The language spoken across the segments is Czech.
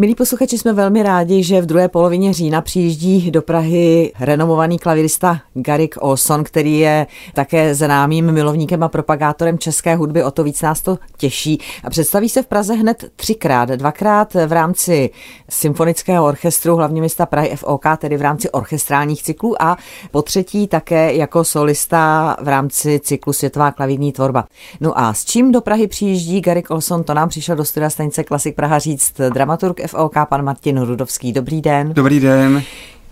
Milí posluchači, jsme velmi rádi, že v druhé polovině října přijíždí do Prahy renomovaný klavirista Garik Olson, který je také známým milovníkem a propagátorem české hudby. O to víc nás to těší. A představí se v Praze hned třikrát. Dvakrát v rámci symfonického orchestru hlavně města Prahy FOK, tedy v rámci orchestrálních cyklů a po třetí také jako solista v rámci cyklu Světová klavírní tvorba. No a s čím do Prahy přijíždí Garik Olson, to nám přišel do studia stanice Klasik Praha říct dramaturg FOK, pan Martin Rudovský. Dobrý den. Dobrý den.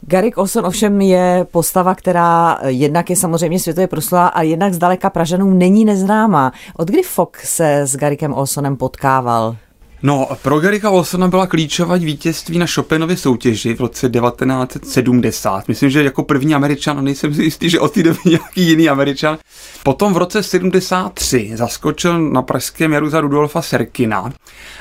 Garik Olson ovšem je postava, která jednak je samozřejmě světově proslula a jednak zdaleka Pražanům není neznámá. Od kdy Fox se s Garikem Olsonem potkával? No, pro Garika Olsona byla klíčová vítězství na Chopinově soutěži v roce 1970. Myslím, že jako první američan, a nejsem si jistý, že od té doby nějaký jiný američan. Potom v roce 73 zaskočil na pražském jaru za Rudolfa Serkina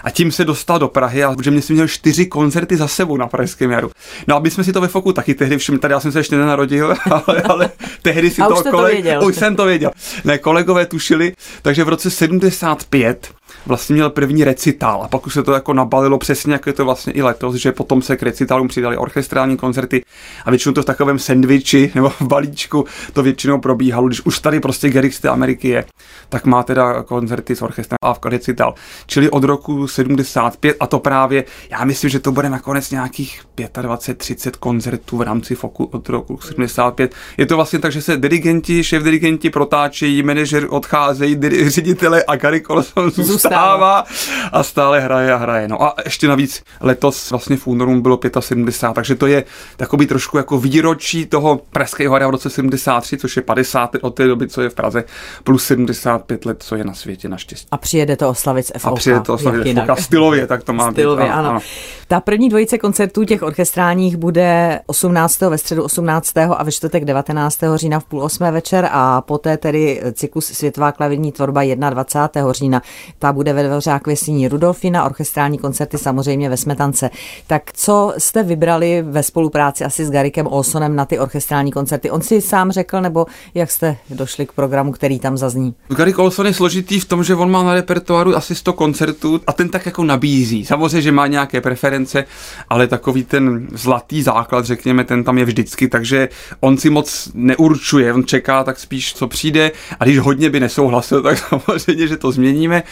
a tím se dostal do Prahy, a protože myslím, měl čtyři koncerty za sebou na pražském jaru. No, aby jsme si to ve foku taky tehdy všimli, tady já jsem se ještě nenarodil, ale, ale tehdy si a to, koleg... to už jsem to věděl. Ne, kolegové tušili, takže v roce 75 vlastně měl první recital a pak už se to jako nabalilo přesně, jak je to vlastně i letos, že potom se k recitálům přidali orchestrální koncerty a většinou to v takovém sendviči nebo v balíčku to většinou probíhalo, když už tady prostě Gerix z té Ameriky je, tak má teda koncerty s orchestrem a v recital. Čili od roku 75 a to právě, já myslím, že to bude nakonec nějakých 25-30 koncertů v rámci Foku od roku 75. Je to vlastně tak, že se dirigenti, šéf dirigenti protáčejí, manažer odcházejí, ředitele a Gary Colson zůstává a stále hraje a hraje. No a ještě navíc letos vlastně v únoru bylo 75, takže to je takový trošku jako výročí toho Pražského hra v roce 73, což je 50 let od té doby, co je v Praze, plus 75 let, co je na světě naštěstí. A přijede to oslavit FOK. A přijede to oslavit FOK. Stylově, tak to má Stylově, být. Ano, ano. Ta první dvojice koncertů těch orchestrálních bude 18. ve středu 18. a ve čtvrtek 19. října v půl osmé večer a poté tedy cyklus Světová klavírní tvorba 21. října. Ta bude ve Dvořák Věsíní Rudolfina, orchestrální koncerty samozřejmě ve Smetance. Tak co jste vybrali ve spolupráci asi s Garikem Olsonem na ty orchestrální koncerty? On si sám řekl, nebo jak jste došli k programu, který tam zazní? Garik Olson je složitý v tom, že on má na repertoáru asi 100 koncertů a ten tak jako nabízí. Samozřejmě, že má nějaké preference, ale takový ten zlatý základ, řekněme, ten tam je vždycky, takže on si moc neurčuje, on čeká tak spíš, co přijde a když hodně by nesouhlasil, tak samozřejmě, že to změníme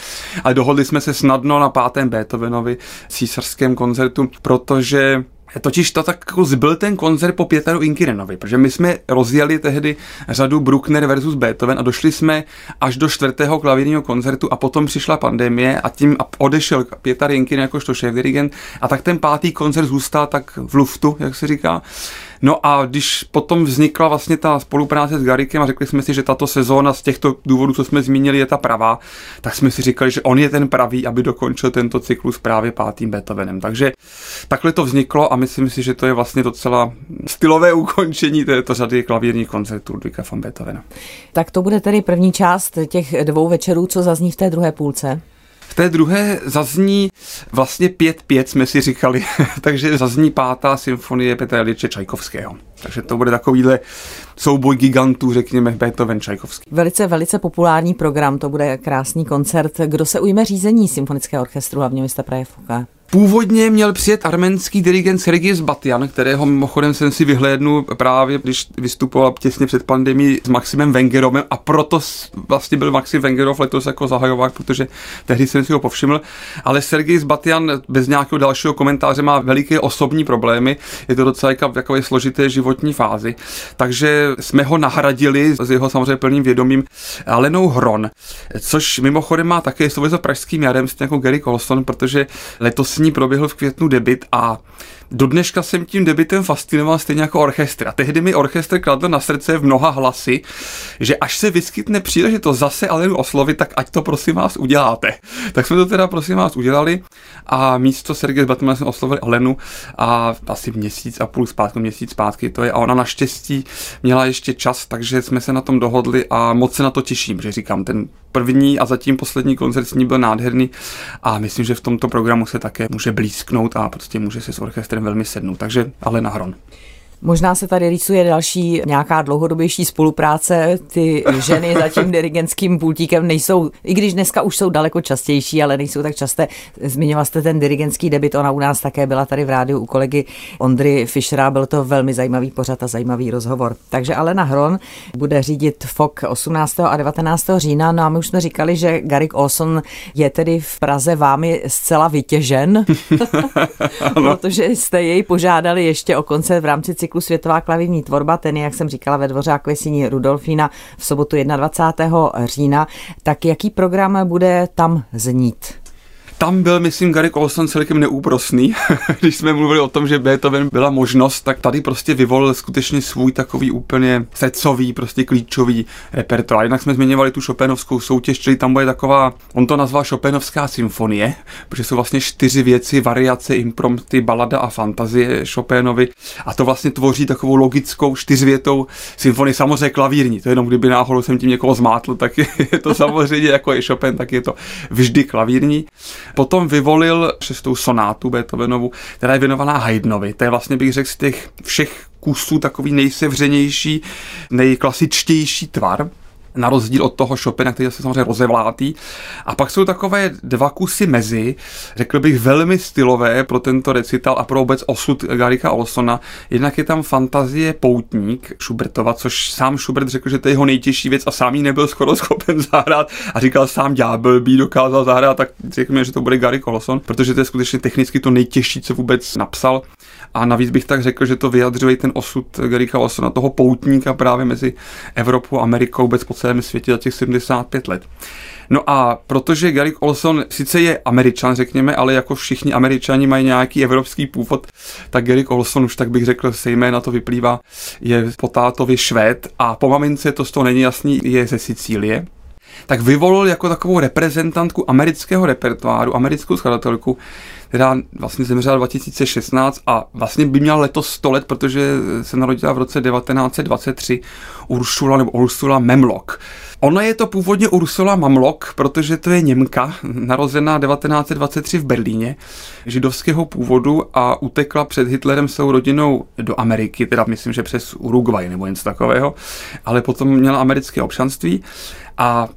ale dohodli jsme se snadno na pátém Beethovenovi císařském koncertu, protože Totiž to tak jako zbyl ten koncert po Pětaru Inkirenovi, protože my jsme rozjeli tehdy řadu Bruckner versus Beethoven a došli jsme až do čtvrtého klavírního koncertu a potom přišla pandemie a tím odešel Pětar Inkiren jakožto šéf dirigent a tak ten pátý koncert zůstal tak v luftu, jak se říká. No a když potom vznikla vlastně ta spolupráce s Garikem a řekli jsme si, že tato sezóna z těchto důvodů, co jsme zmínili, je ta pravá, tak jsme si říkali, že on je ten pravý, aby dokončil tento cyklus právě pátým Beethovenem. Takže takhle to vzniklo a myslím si, že to je vlastně docela stylové ukončení této řady klavírních koncertů Ludvíka von Beethovena. Tak to bude tedy první část těch dvou večerů, co zazní v té druhé půlce? Té druhé zazní vlastně pět pět, jsme si říkali, takže zazní pátá symfonie Petra Liče Čajkovského. Takže to bude takovýhle souboj gigantů, řekněme, Beethoven Čajkovský. Velice, velice populární program, to bude krásný koncert. Kdo se ujme řízení symfonického orchestru, hlavně města Praje Fuka? Původně měl přijet arménský dirigent Sergis Batian, kterého mimochodem jsem si vyhlédnul právě, když vystupoval těsně před pandemí s Maximem Wengerovem a proto vlastně byl Maxim Wengerov letos jako zahajovák, protože tehdy jsem si ho povšiml. Ale Sergis Batian bez nějakého dalšího komentáře má veliké osobní problémy, je to docela jako složité životní fázi. Takže jsme ho nahradili s jeho samozřejmě plným vědomím Alenou Hron, což mimochodem má také souvislost s pražským jarem, jako Gary Colson, protože letos s ní proběhl v květnu debit a do dneška jsem tím debitem fascinoval stejně jako orchestr. A tehdy mi orchestr kladl na srdce v mnoha hlasy, že až se vyskytne příležitost zase Alenu oslovit, tak ať to prosím vás uděláte. Tak jsme to teda prosím vás udělali a místo Sergeje Batmana jsme oslovili Alenu a asi měsíc a půl zpátky, měsíc zpátky to je a ona naštěstí měla ještě čas, takže jsme se na tom dohodli a moc se na to těším, že říkám, ten první a zatím poslední koncert s ní byl nádherný a myslím, že v tomto programu se také může blízknout a prostě může se s orchestrem velmi sednout. Takže ale na hron. Možná se tady rýsuje další nějaká dlouhodobější spolupráce. Ty ženy za tím dirigentským pultíkem nejsou, i když dneska už jsou daleko častější, ale nejsou tak časté. Zmiňoval jste ten dirigentský debit, ona u nás také byla tady v rádiu u kolegy Ondry Fischera, byl to velmi zajímavý pořad a zajímavý rozhovor. Takže Alena Hron bude řídit FOK 18. a 19. října, no a my už jsme říkali, že Garik Olson je tedy v Praze vámi zcela vytěžen, protože jste jej požádali ještě o koncert v rámci cyklu Světová klavírní tvorba, ten je, jak jsem říkala, ve dvoře Akvesíní Rudolfína v sobotu 21. října. Tak jaký program bude tam znít? Tam byl, myslím, Gary Colson celkem neúprosný. Když jsme mluvili o tom, že Beethoven byla možnost, tak tady prostě vyvolil skutečně svůj takový úplně srdcový, prostě klíčový repertoár. Jinak jsme zmiňovali tu Chopinovskou soutěž, čili tam bude taková, on to nazval Chopinovská symfonie, protože jsou vlastně čtyři věci, variace, imprompty, balada a fantazie Chopinovi. A to vlastně tvoří takovou logickou čtyřvětou symfonii, samozřejmě klavírní. To jenom kdyby náhodou jsem tím někoho zmátl, tak je to samozřejmě jako je Chopin, tak je to vždy klavírní. Potom vyvolil šestou sonátu Beethovenovu, která je věnovaná Haydnovi. To je vlastně, bych řekl, z těch všech kusů takový nejsevřenější, nejklasičtější tvar na rozdíl od toho Chopina, který je samozřejmě rozevlátý. A pak jsou takové dva kusy mezi, řekl bych velmi stylové pro tento recital a pro vůbec osud Garika Olsona. Jednak je tam fantazie Poutník Schubertova, což sám Schubert řekl, že to je jeho nejtěžší věc a sám ji nebyl skoro schopen zahrát a říkal sám ďábel by dokázal zahrát, tak řekněme, že to bude Garik Olson, protože to je skutečně technicky to nejtěžší, co vůbec napsal. A navíc bych tak řekl, že to vyjadřuje ten osud Garika Olsona, toho poutníka právě mezi Evropou a Amerikou, vůbec po celém světě za těch 75 let. No a protože Gary Olson sice je američan, řekněme, ale jako všichni američani mají nějaký evropský původ, tak Gary Olson už tak bych řekl, se jména to vyplývá, je po švéd a po mamince to z toho není jasný, je ze Sicílie tak vyvolil jako takovou reprezentantku amerického repertoáru, americkou skladatelku, která vlastně zemřela 2016 a vlastně by měla letos 100 let, protože se narodila v roce 1923 Ursula nebo Ursula Memlock. Ona je to původně Ursula Mamlok, protože to je Němka, narozená 1923 v Berlíně, židovského původu a utekla před Hitlerem svou rodinou do Ameriky, teda myslím, že přes Uruguay nebo něco takového, ale potom měla americké občanství a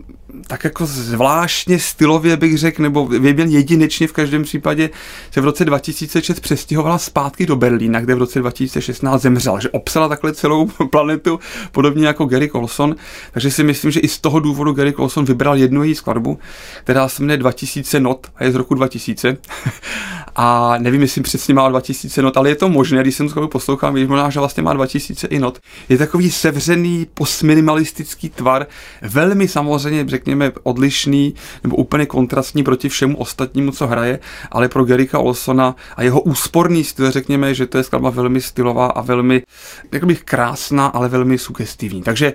tak jako zvláštně stylově bych řekl, nebo věděl jedinečně v každém případě, se v roce 2006 přestěhovala zpátky do Berlína, kde v roce 2016 zemřela, že obsala takhle celou planetu, podobně jako Gary Colson. Takže si myslím, že i z toho důvodu Gary Colson vybral jednu její skladbu, která se jmenuje 2000 not a je z roku 2000. a nevím, jestli přesně má 2000 not, ale je to možné, když jsem to poslouchám, víš, možná, že vlastně má 2000 i not. Je takový sevřený postminimalistický tvar, velmi samozřejmě, řekněme, odlišný nebo úplně kontrastní proti všemu ostatnímu, co hraje, ale pro Gerika Olsona a jeho úsporný styl, řekněme, že to je skladba velmi stylová a velmi, jak bych krásná, ale velmi sugestivní. Takže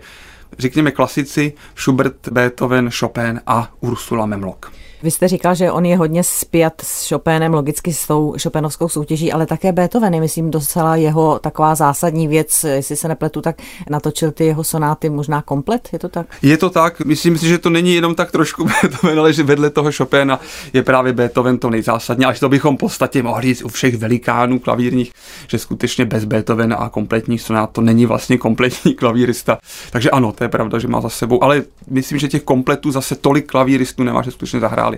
řekněme klasici Schubert, Beethoven, Chopin a Ursula Memlock. Vy jste říkal, že on je hodně spjat s Chopinem, logicky s tou Chopinovskou soutěží, ale také Beethoven je, myslím, docela jeho taková zásadní věc, jestli se nepletu, tak natočil ty jeho sonáty možná komplet, je to tak? Je to tak, myslím si, že to není jenom tak trošku Beethoven, ale že vedle toho Chopina je právě Beethoven to nejzásadní, až to bychom v podstatě mohli říct u všech velikánů klavírních, že skutečně bez Beethovena a kompletních sonát to není vlastně kompletní klavírista. Takže ano, to je pravda, že má za sebou, ale myslím, že těch kompletů zase tolik klavíristů nemá, že skutečně zahráli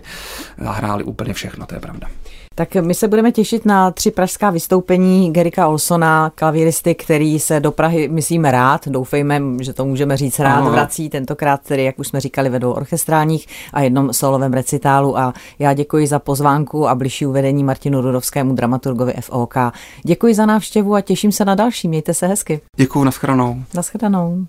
zahráli, zahráli úplně všechno, to je pravda. Tak my se budeme těšit na tři pražská vystoupení Gerika Olsona, klavíristy, který se do Prahy, myslím, rád, doufejme, že to můžeme říct rád, ano. vrací tentokrát, tedy, jak už jsme říkali, ve dvou orchestrálních a jednom solovém recitálu a já děkuji za pozvánku a bližší uvedení Martinu Rudovskému dramaturgovi FOK. Děkuji za návštěvu a těším se na další, mějte se hezky. Děkuji, nashledanou. Nashledanou.